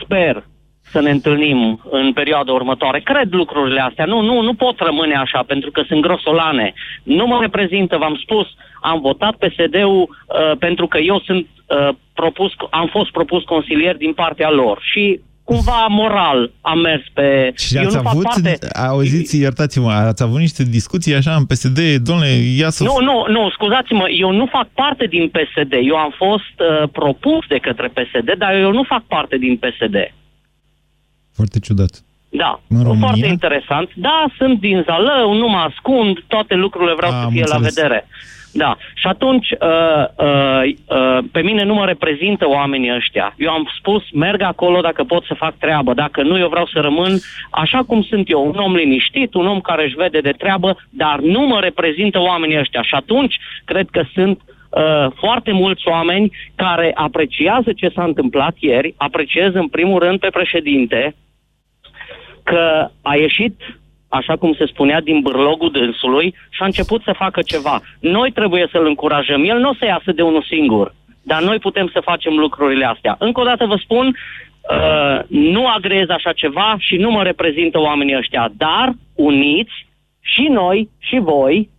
sper să ne întâlnim în perioada următoare. Cred lucrurile astea. Nu, nu, nu pot rămâne așa, pentru că sunt grosolane. Nu mă reprezintă, v-am spus, am votat PSD-ul uh, pentru că eu sunt uh, propus, am fost propus consilier din partea lor și cumva moral am mers pe... Și eu ați nu fac avut, parte... auziți, iertați-mă, ați avut niște discuții așa în PSD, domnule, ia să... Nu, nu, nu, scuzați-mă, eu nu fac parte din PSD. Eu am fost uh, propus de către PSD, dar eu nu fac parte din PSD. Foarte ciudat. Da, În România? foarte interesant. Da, sunt din Zalău, nu mă ascund, toate lucrurile vreau A, să am fie la înțeles. vedere. Da, și atunci uh, uh, uh, pe mine nu mă reprezintă oamenii ăștia. Eu am spus, merg acolo dacă pot să fac treabă, dacă nu, eu vreau să rămân așa cum sunt eu, un om liniștit, un om care își vede de treabă, dar nu mă reprezintă oamenii ăștia. Și atunci cred că sunt uh, foarte mulți oameni care apreciază ce s-a întâmplat ieri, apreciază în primul rând pe președinte, că a ieșit, așa cum se spunea, din bârlogul dânsului și a început să facă ceva. Noi trebuie să-l încurajăm. El nu o să iasă de unul singur, dar noi putem să facem lucrurile astea. Încă o dată vă spun, uh, nu agrez așa ceva și nu mă reprezintă oamenii ăștia, dar uniți și noi și voi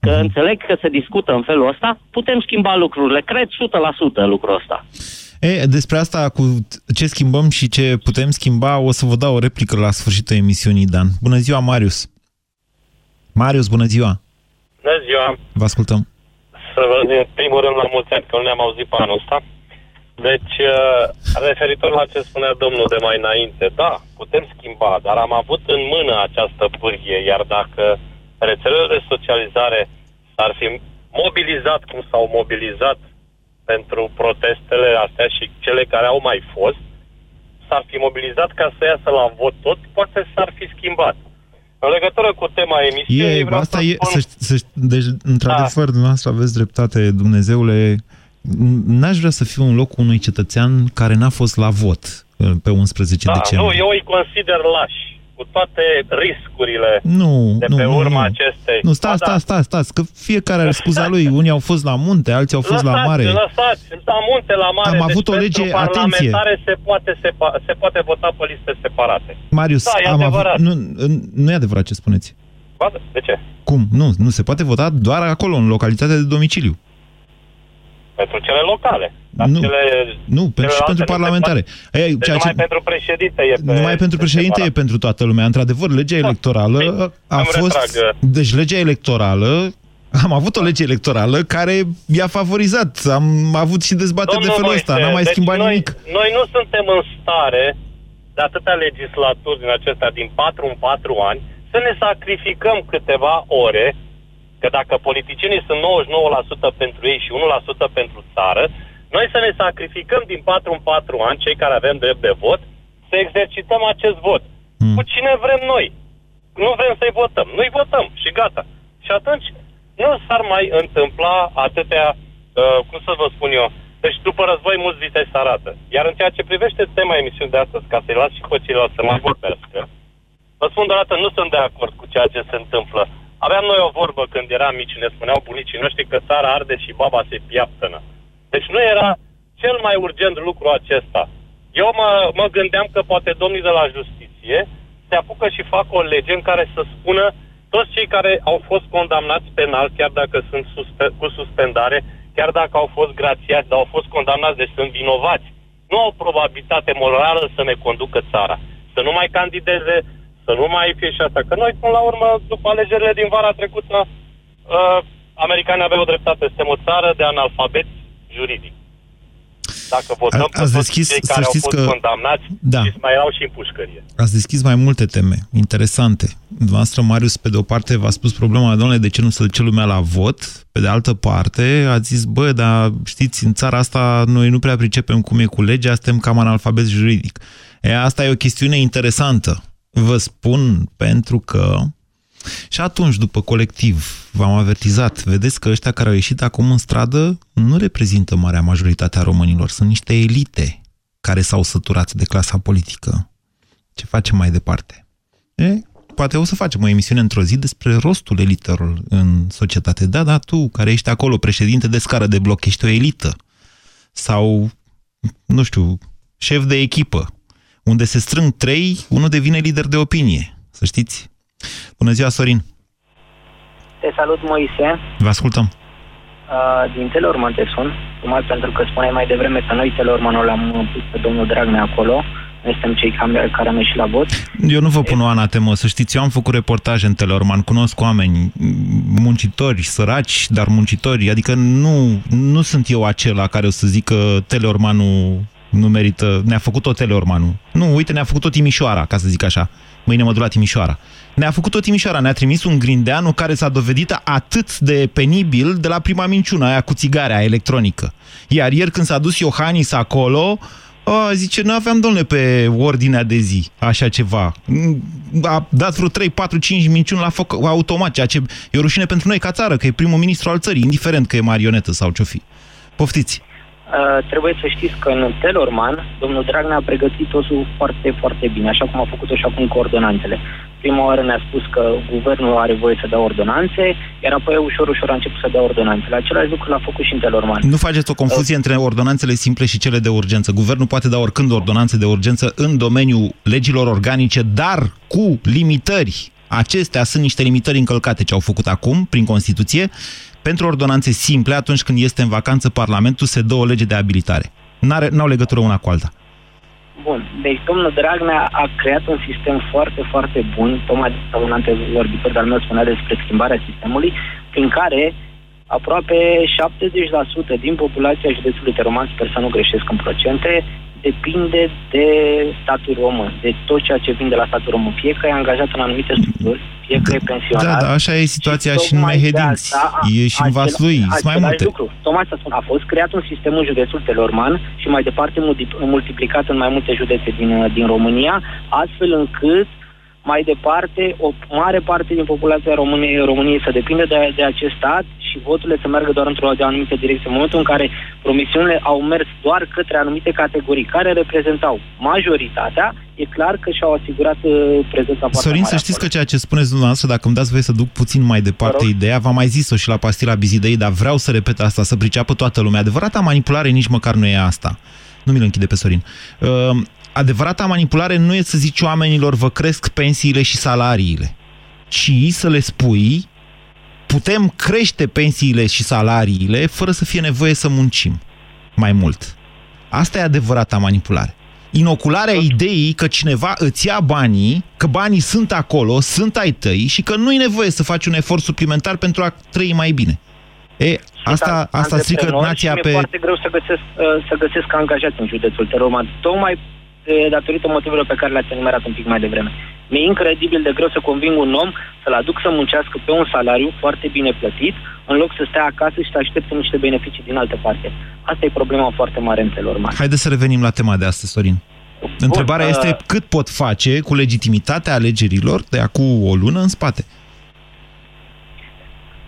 că înțeleg că se discută în felul ăsta, putem schimba lucrurile. Cred 100% lucrul ăsta. E, despre asta cu ce schimbăm și ce putem schimba, o să vă dau o replică la sfârșitul emisiunii, Dan. Bună ziua, Marius! Marius, bună ziua! Bună ziua! Vă ascultăm! Să vă, în primul rând, la mulți ani, că nu ne-am auzit pe anul ăsta. Deci, uh, referitor la ce spunea domnul de mai înainte, da, putem schimba, dar am avut în mână această pârghie, iar dacă rețelele de socializare s-ar fi mobilizat cum s-au mobilizat pentru protestele astea și cele care au mai fost, s-ar fi mobilizat ca să iasă la vot tot, poate s-ar fi schimbat. În legătură cu tema emisiunii... E, asta să e, spun... să, să, deci, într-adevăr, da. dumneavoastră aveți dreptate, Dumnezeule, n-aș vrea să fiu în locul unui cetățean care n-a fost la vot uh, pe 11 da, decembrie. Nu, eu îi consider lași cu toate riscurile nu, de nu, pe urma nu, acestei... Nu, sta, sta, sta, sta, că fiecare are scuza lui. Unii au fost la munte, alții au fost lăsați, la mare. Lăsați, la munte, la mare. Am deci avut o lege, atenție. se poate, sepa, se poate vota pe liste separate. Marius, da, am avut, nu, nu e adevărat ce spuneți. De ce? Cum? Nu, nu se poate vota doar acolo, în localitatea de domiciliu. Pentru cele locale. Dar nu, cele, nu pentru, și pentru parlamentare. Poate... Deci ceea numai ce... pentru președinte e pe, Numai pentru președinte e pentru toată lumea. Într-adevăr, legea da. electorală a fost... Retrag. Deci legea electorală am avut o lege electorală care i-a favorizat. Am avut și dezbateri de felul ăsta. N-am mai deci schimbat noi, nimic. Noi nu suntem în stare de atâtea legislaturi din acestea, din 4 în 4 ani, să ne sacrificăm câteva ore Că dacă politicienii sunt 99% pentru ei și 1% pentru țară, noi să ne sacrificăm din 4 în 4 ani, cei care avem drept de vot, să exercităm acest vot. Mm. Cu cine vrem noi. Nu vrem să-i votăm. Nu-i votăm și gata. Și atunci nu s-ar mai întâmpla atâtea, uh, cum să vă spun eu, deci după război mulți vitezi se arată. Iar în ceea ce privește tema emisiunii de astăzi, ca să-i las și pe ceilalți să mai vorbească, vă spun doar nu sunt de acord cu ceea ce se întâmplă. Aveam noi o vorbă când eram mici, ne spuneau bunicii noștri că țara arde și baba se piaptănă. Deci nu era cel mai urgent lucru acesta. Eu mă, mă gândeam că poate domnii de la justiție se apucă și fac o lege în care să spună toți cei care au fost condamnați penal, chiar dacă sunt suspe- cu suspendare, chiar dacă au fost grațiați, dar au fost condamnați, deci sunt vinovați, nu au probabilitate morală să ne conducă țara. Să nu mai candideze, să nu mai fie și asta. Că noi, până la urmă, după alegerile din vara trecută, uh, americanii aveau dreptate. Suntem o țară de analfabet juridic. Dacă votăm A, ați deschis, cei care au fost că... condamnați da. și mai erau și în pușcărie. Ați deschis mai multe teme interesante. Dumneavoastră, Marius, pe de o parte v-a spus problema, domnule, de ce nu se duce lumea la vot? Pe de altă parte, ați zis, bă, dar știți, în țara asta noi nu prea pricepem cum e cu legea, suntem cam analfabet juridic. E, asta e o chestiune interesantă. Vă spun pentru că și atunci, după colectiv, v-am avertizat, vedeți că ăștia care au ieșit acum în stradă nu reprezintă marea majoritate a românilor, sunt niște elite care s-au săturat de clasa politică. Ce facem mai departe? E, poate o să facem o emisiune într-o zi despre rostul elitelor în societate. Da, da, tu, care ești acolo, președinte de scară de bloc, ești o elită. Sau, nu știu, șef de echipă unde se strâng trei, unul devine lider de opinie. Să știți. Bună ziua, Sorin! Te salut, Moise. Vă ascultăm. Uh, din Telorman te sun, numai pentru că spuneai mai devreme că noi Telormanul l-am pus pe domnul Dragnea acolo, noi suntem cei care am ieșit la vot. Eu nu vă pun o anatemă, să știți, eu am făcut reportaje în Teleorman, cunosc oameni, muncitori, săraci, dar muncitori, adică nu, nu sunt eu acela care o să zic că Teleormanul nu merită, ne-a făcut-o Teleormanu. Nu, uite, ne-a făcut-o Timișoara, ca să zic așa. Mâine mă duc la Timișoara. Ne-a făcut-o Timișoara, ne-a trimis un grindeanu care s-a dovedit atât de penibil de la prima minciună, aia cu țigarea electronică. Iar ieri când s-a dus Iohannis acolo, a, zice, nu aveam, domnule, pe ordinea de zi așa ceva. A dat vreo 3, 4, 5 minciuni la foc automat, ceea ce e o rușine pentru noi ca țară, că e primul ministru al țării, indiferent că e marionetă sau ce-o fi. Poftiți! Uh, trebuie să știți că în Telorman, domnul Dragnea a pregătit totul foarte, foarte bine, așa cum a făcut-o și acum cu ordonanțele. Prima oară ne-a spus că guvernul are voie să dea ordonanțe, iar apoi ușor, ușor a început să dea ordonanțele. Același lucru l-a făcut și în Telorman. Nu faceți o confuzie uh, între ordonanțele simple și cele de urgență. Guvernul poate da oricând ordonanțe de urgență în domeniul legilor organice, dar cu limitări Acestea sunt niște limitări încălcate ce au făcut acum, prin Constituție. Pentru ordonanțe simple, atunci când este în vacanță Parlamentul, se dă o lege de abilitare. N-au legătură una cu alta. Bun, deci domnul Dragnea a creat un sistem foarte, foarte bun, tocmai un antevorbitor de-al meu spunea despre schimbarea sistemului, prin care aproape 70% din populația județului Teroman, sper să nu greșesc în procente, depinde de statul român, de tot ceea ce vine de la statul român. Fie că e angajat în anumite structuri, fie că e pensionar. Da, da, așa e situația și, și în Mehedinți. E și în Vaslui, sunt mai multe. Lucru. Tocmai să spun, a fost creat un sistem în județul Telorman și mai departe multiplicat în mai multe județe din, din România, astfel încât mai departe, o mare parte din populația României, României să depinde de, de acest stat și voturile să meargă doar într-o anumită direcție. În momentul în care promisiunile au mers doar către anumite categorii care reprezentau majoritatea, e clar că și-au asigurat uh, prezența foarte Sorin, să știți acolo. că ceea ce spuneți dumneavoastră, dacă îmi dați voie să duc puțin mai departe ideea, v-am mai zis-o și la pastila Bizidei, dar vreau să repet asta, să priceapă toată lumea. Adevărata manipulare nici măcar nu e asta. Nu mi-l închide pe Sorin. Uh, adevărata manipulare nu e să zici oamenilor vă cresc pensiile și salariile, ci să le spui putem crește pensiile și salariile fără să fie nevoie să muncim mai mult. Asta e adevărata manipulare. Inocularea ideii că cineva îți ia banii, că banii sunt acolo, sunt ai tăi și că nu e nevoie să faci un efort suplimentar pentru a trăi mai bine. E, asta, asta strică nația pe... E foarte greu să găsesc, să găsesc angajați în județul Teroman. Tocmai datorită motivelor pe care le-ați enumerat un pic mai devreme. Mi-e incredibil de greu să conving un om să-l aduc să muncească pe un salariu foarte bine plătit, în loc să stea acasă și să aștepte niște beneficii din altă parte. Asta e problema foarte mare în telor mari. Haideți să revenim la tema de astăzi, Sorin. Întrebarea Bun, este uh... cât pot face cu legitimitatea alegerilor de acum o lună în spate?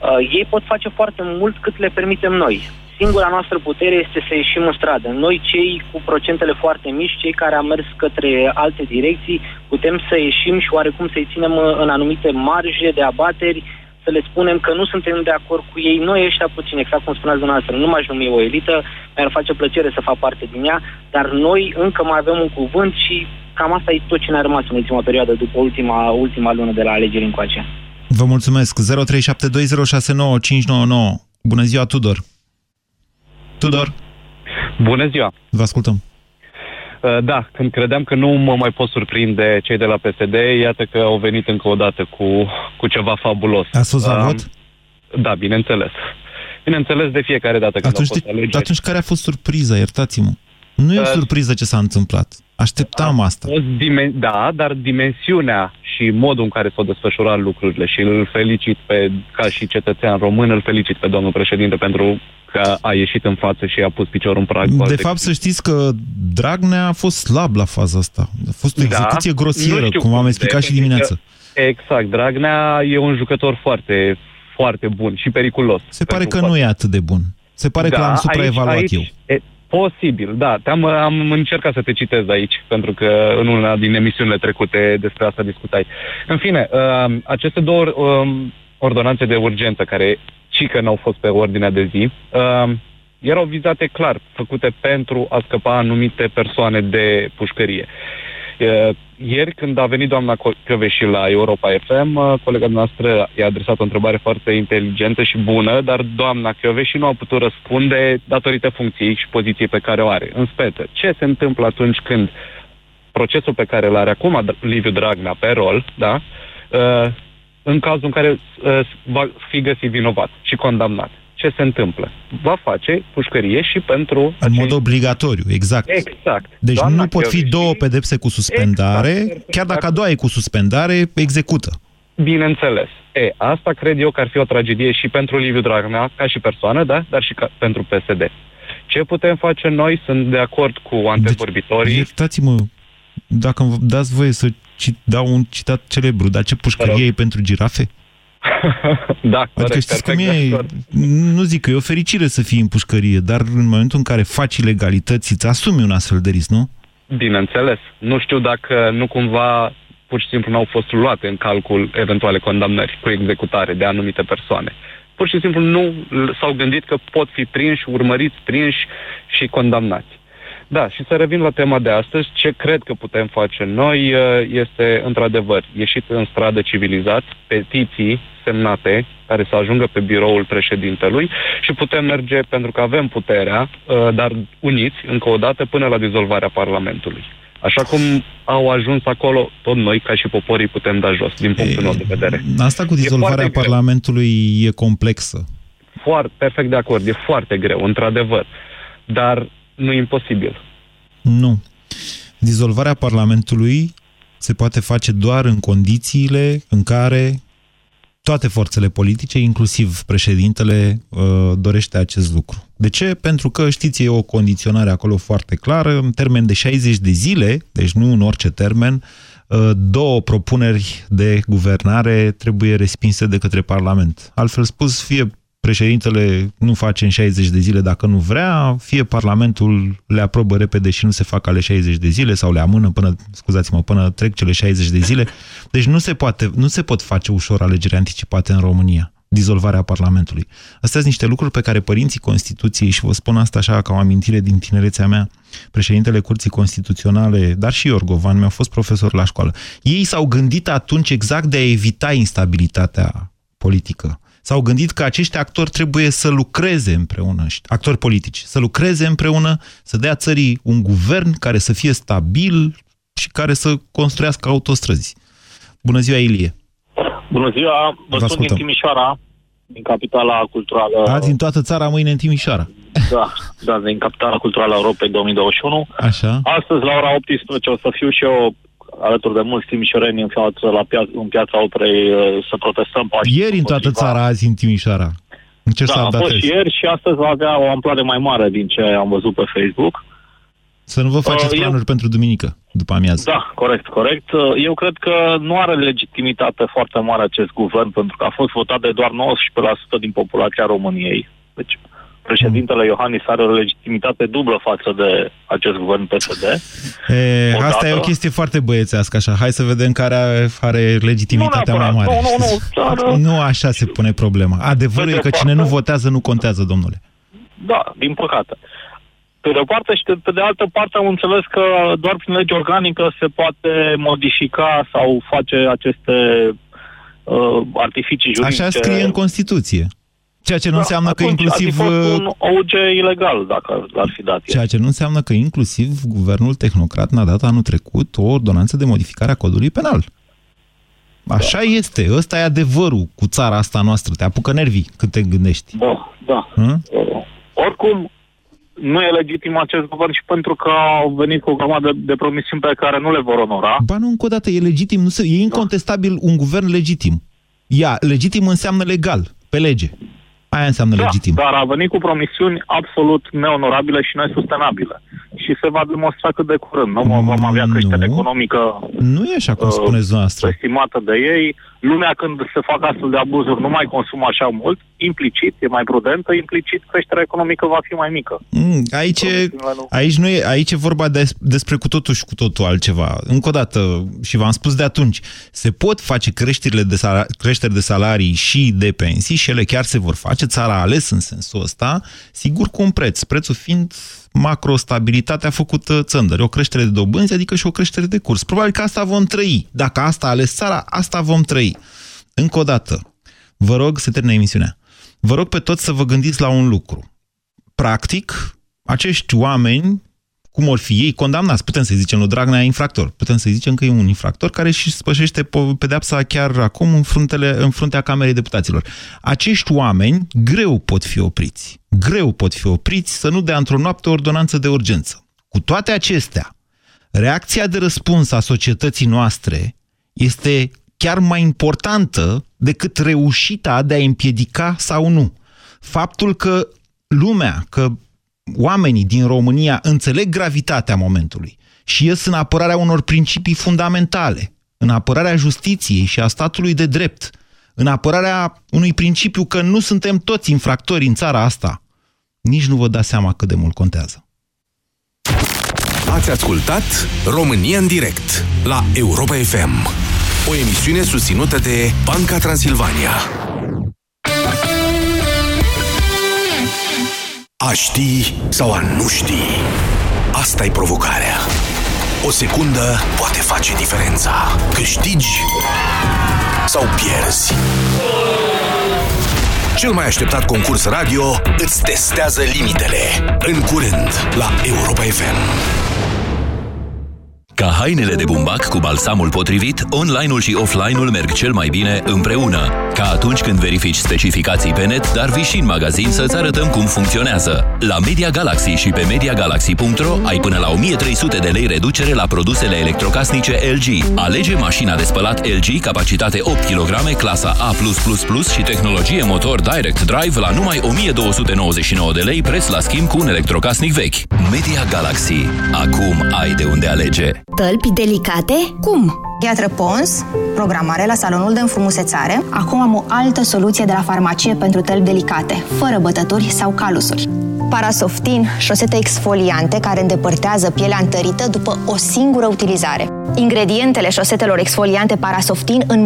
Uh, ei pot face foarte mult cât le permitem noi singura noastră putere este să ieșim în stradă. Noi, cei cu procentele foarte mici, cei care am mers către alte direcții, putem să ieșim și oarecum să-i ținem în anumite marje de abateri, să le spunem că nu suntem de acord cu ei. Noi ăștia puțin, exact cum spuneați dumneavoastră, nu m-aș numi o elită, mi-ar face plăcere să fac parte din ea, dar noi încă mai avem un cuvânt și cam asta e tot ce ne-a rămas în ultima perioadă, după ultima, ultima lună de la alegeri încoace. Vă mulțumesc. 0372069599. Bună ziua, Tudor! Tudor. Bună ziua. Vă ascultăm. Uh, da, când credeam că nu mă mai pot surprinde cei de la PSD, iată că au venit încă o dată cu, cu ceva fabulos. A fost la vot? Da, bineînțeles. Bineînțeles de fiecare dată când atunci, au fost alegeri. Atunci care a fost surpriza, iertați-mă? Nu e o uh, surpriză ce s-a întâmplat. Așteptam a asta. Da, dar dimensiunea și modul în care s-au desfășurat lucrurile și îl felicit pe, ca și cetățean român, îl felicit pe domnul președinte pentru că a ieșit în față și a pus piciorul în prag. De fapt, să știți că Dragnea a fost slab la faza asta. A fost o da, execuție da, grosieră, cum am explicat și dimineața. Exact. Dragnea e un jucător foarte, foarte bun și periculos. Se pare că nu e atât de bun. Se pare da, că l-am supraevaluat aici, aici, eu. E, Posibil, da. Te-am, am încercat să te citez aici, pentru că în una din emisiunile trecute despre asta discutai. În fine, uh, aceste două uh, ordonanțe de urgență, care ci că n-au fost pe ordinea de zi, uh, erau vizate clar, făcute pentru a scăpa anumite persoane de pușcărie. Ieri, când a venit doamna Căveși la Europa FM, colega noastră i-a adresat o întrebare foarte inteligentă și bună, dar doamna Căveși nu a putut răspunde datorită funcției și poziției pe care o are. În speță, ce se întâmplă atunci când procesul pe care îl are acum Liviu Dragnea pe rol, da, în cazul în care va fi găsit vinovat și condamnat ce se întâmplă? Va face pușcărie și pentru... În acei... mod obligatoriu, exact. Exact. Deci Doamna nu pot fi două pedepse cu suspendare, exact, exact. chiar dacă a doua e cu suspendare, execută. Bineînțeles. E, asta cred eu că ar fi o tragedie și pentru Liviu Dragnea, ca și persoană, da? dar și ca, pentru PSD. Ce putem face noi? Sunt de acord cu antevorbitorii. Deci, iertați-mă, dacă îmi dați voie să dau un citat celebru, dar ce pușcărie e pentru girafe? da, corect, adică știți cum e, nu zic că e o fericire să fii în pușcărie, dar în momentul în care faci ilegalități, îți asumi un astfel de risc, nu? Bineînțeles. Nu știu dacă nu cumva pur și simplu n-au fost luate în calcul eventuale condamnări cu executare de anumite persoane. Pur și simplu nu s-au gândit că pot fi prinși, urmăriți, prinși și condamnați. Da, și să revin la tema de astăzi, ce cred că putem face noi uh, este, într-adevăr, ieșit în stradă civilizat, petiții semnate care să ajungă pe biroul președintelui și putem merge, pentru că avem puterea, uh, dar uniți, încă o dată, până la dizolvarea Parlamentului. Așa cum au ajuns acolo, tot noi, ca și poporii, putem da jos, din punctul meu de vedere. Asta cu dizolvarea Parlamentului e complexă. Foarte, perfect de acord, e foarte greu, într-adevăr. Dar nu e imposibil. Nu. Dizolvarea Parlamentului se poate face doar în condițiile în care toate forțele politice, inclusiv președintele, uh, dorește acest lucru. De ce? Pentru că, știți, e o condiționare acolo foarte clară, în termen de 60 de zile, deci nu în orice termen, uh, două propuneri de guvernare trebuie respinse de către Parlament. Altfel spus, fie președintele nu face în 60 de zile dacă nu vrea, fie Parlamentul le aprobă repede și nu se fac ale 60 de zile sau le amână până, scuzați-mă, până trec cele 60 de zile. Deci nu se, poate, nu se pot face ușor alegeri anticipate în România dizolvarea Parlamentului. Astea sunt niște lucruri pe care părinții Constituției, și vă spun asta așa ca o amintire din tinerețea mea, președintele Curții Constituționale, dar și Iorgovan, mi-au fost profesor la școală. Ei s-au gândit atunci exact de a evita instabilitatea politică s-au gândit că acești actori trebuie să lucreze împreună, actori politici, să lucreze împreună, să dea țării un guvern care să fie stabil și care să construiască autostrăzi. Bună ziua, Ilie! Bună ziua! Vă, Vă sunt din Timișoara, din capitala culturală... Azi din toată țara, mâine în Timișoara. Da, da, din capitala culturală Europei 2021. Așa. Astăzi, la ora 18, o să fiu și eu alături de mulți timișoreni în față la piața, în piața Operei uh, să protestăm Paști. Ieri în toată țara, azi în Timișoara. ce da, a fost și ieri și astăzi va avea o amploare mai mare din ce am văzut pe Facebook. Să nu vă faceți uh, planuri eu... pentru duminică, după amiază. Da, corect, corect. Uh, eu cred că nu are legitimitate foarte mare acest guvern, pentru că a fost votat de doar 19% din populația României. Deci, președintele Iohannis are o legitimitate dublă față de acest guvern PSD. E, asta e o chestie foarte băiețească, așa. Hai să vedem care are legitimitatea nu mai mare. Nu, nu, nu. Dar... nu așa se pune problema. Adevărul e că cine nu votează nu contează, domnule. Da, din păcate. Pe de o parte și pe de altă parte am înțeles că doar prin lege organică se poate modifica sau face aceste uh, artificii juridice. Așa scrie în Constituție. Ceea ce nu da, înseamnă că inclusiv... un OG ilegal, dacă l-ar fi dat. Ceea ce nu înseamnă că inclusiv guvernul tehnocrat n-a dat anul trecut o ordonanță de modificare a codului penal. Așa da. este, ăsta e adevărul cu țara asta noastră. Te apucă nervii când te gândești. Da, da. Hmm? Oricum, nu e legitim acest guvern și pentru că au venit cu o grămadă de, de promisiuni pe care nu le vor onora. Ba nu, încă o dată, e legitim, nu se, e incontestabil da. un guvern legitim. Ia, legitim înseamnă legal, pe lege. Aia înseamnă da, legitim. dar a venit cu promisiuni absolut neonorabile și nesustenabile. Și se va demonstra cât de curând. Nu vom avea creștere economică Nu e așa cum uh, spuneți noastră. Estimată de ei. Lumea când se fac astfel de abuzuri nu mai consumă așa mult. Implicit, e mai prudentă, implicit creșterea economică va fi mai mică. Mm, aici, e, aici, nu e, aici e vorba de, despre cu totul și cu totul altceva. Încă o dată, și v-am spus de atunci, se pot face creșterile de salari, creșteri de salarii și de pensii și ele chiar se vor face. Țara a ales în sensul ăsta, sigur cu un preț. Prețul fiind macrostabilitatea făcută țândări. O creștere de dobânzi, adică și o creștere de curs. Probabil că asta vom trăi. Dacă asta a ales țara, asta vom trăi. Încă o dată, vă rog să termine emisiunea. Vă rog pe toți să vă gândiți la un lucru. Practic, acești oameni cum or fi ei condamnați. Putem să zicem lui Dragnea infractor. Putem să zicem că e un infractor care și spășește pedepsa chiar acum în, fruntele, în fruntea Camerei Deputaților. Acești oameni greu pot fi opriți. Greu pot fi opriți să nu dea într-o noapte o ordonanță de urgență. Cu toate acestea, reacția de răspuns a societății noastre este chiar mai importantă decât reușita de a împiedica sau nu. Faptul că lumea, că oamenii din România înțeleg gravitatea momentului și ies în apărarea unor principii fundamentale, în apărarea justiției și a statului de drept, în apărarea unui principiu că nu suntem toți infractori în țara asta, nici nu vă dați seama cât de mult contează. Ați ascultat România în direct la Europa FM, o emisiune susținută de Banca Transilvania. A ști sau a nu ști? Asta e provocarea. O secundă poate face diferența. Câștigi sau pierzi. Cel mai așteptat concurs radio îți testează limitele. În curând, la Europa FM. Ca hainele de bumbac cu balsamul potrivit, online-ul și offline-ul merg cel mai bine împreună. Ca atunci când verifici specificații pe net, dar vii și în magazin să-ți arătăm cum funcționează. La Media Galaxy și pe MediaGalaxy.ro ai până la 1300 de lei reducere la produsele electrocasnice LG. Alege mașina de spălat LG, capacitate 8 kg, clasa A+++ și tehnologie motor Direct Drive la numai 1299 de lei, preț la schimb cu un electrocasnic vechi. Media Galaxy. Acum ai de unde alege. Tălpi delicate? Cum? Gheatră Pons, programare la salonul de înfrumusețare. Acum am o altă soluție de la farmacie pentru tălpi delicate, fără bătături sau calusuri. Parasoftin, șosete exfoliante care îndepărtează pielea întărită după o singură utilizare. Ingredientele șosetelor exfoliante Parasoftin în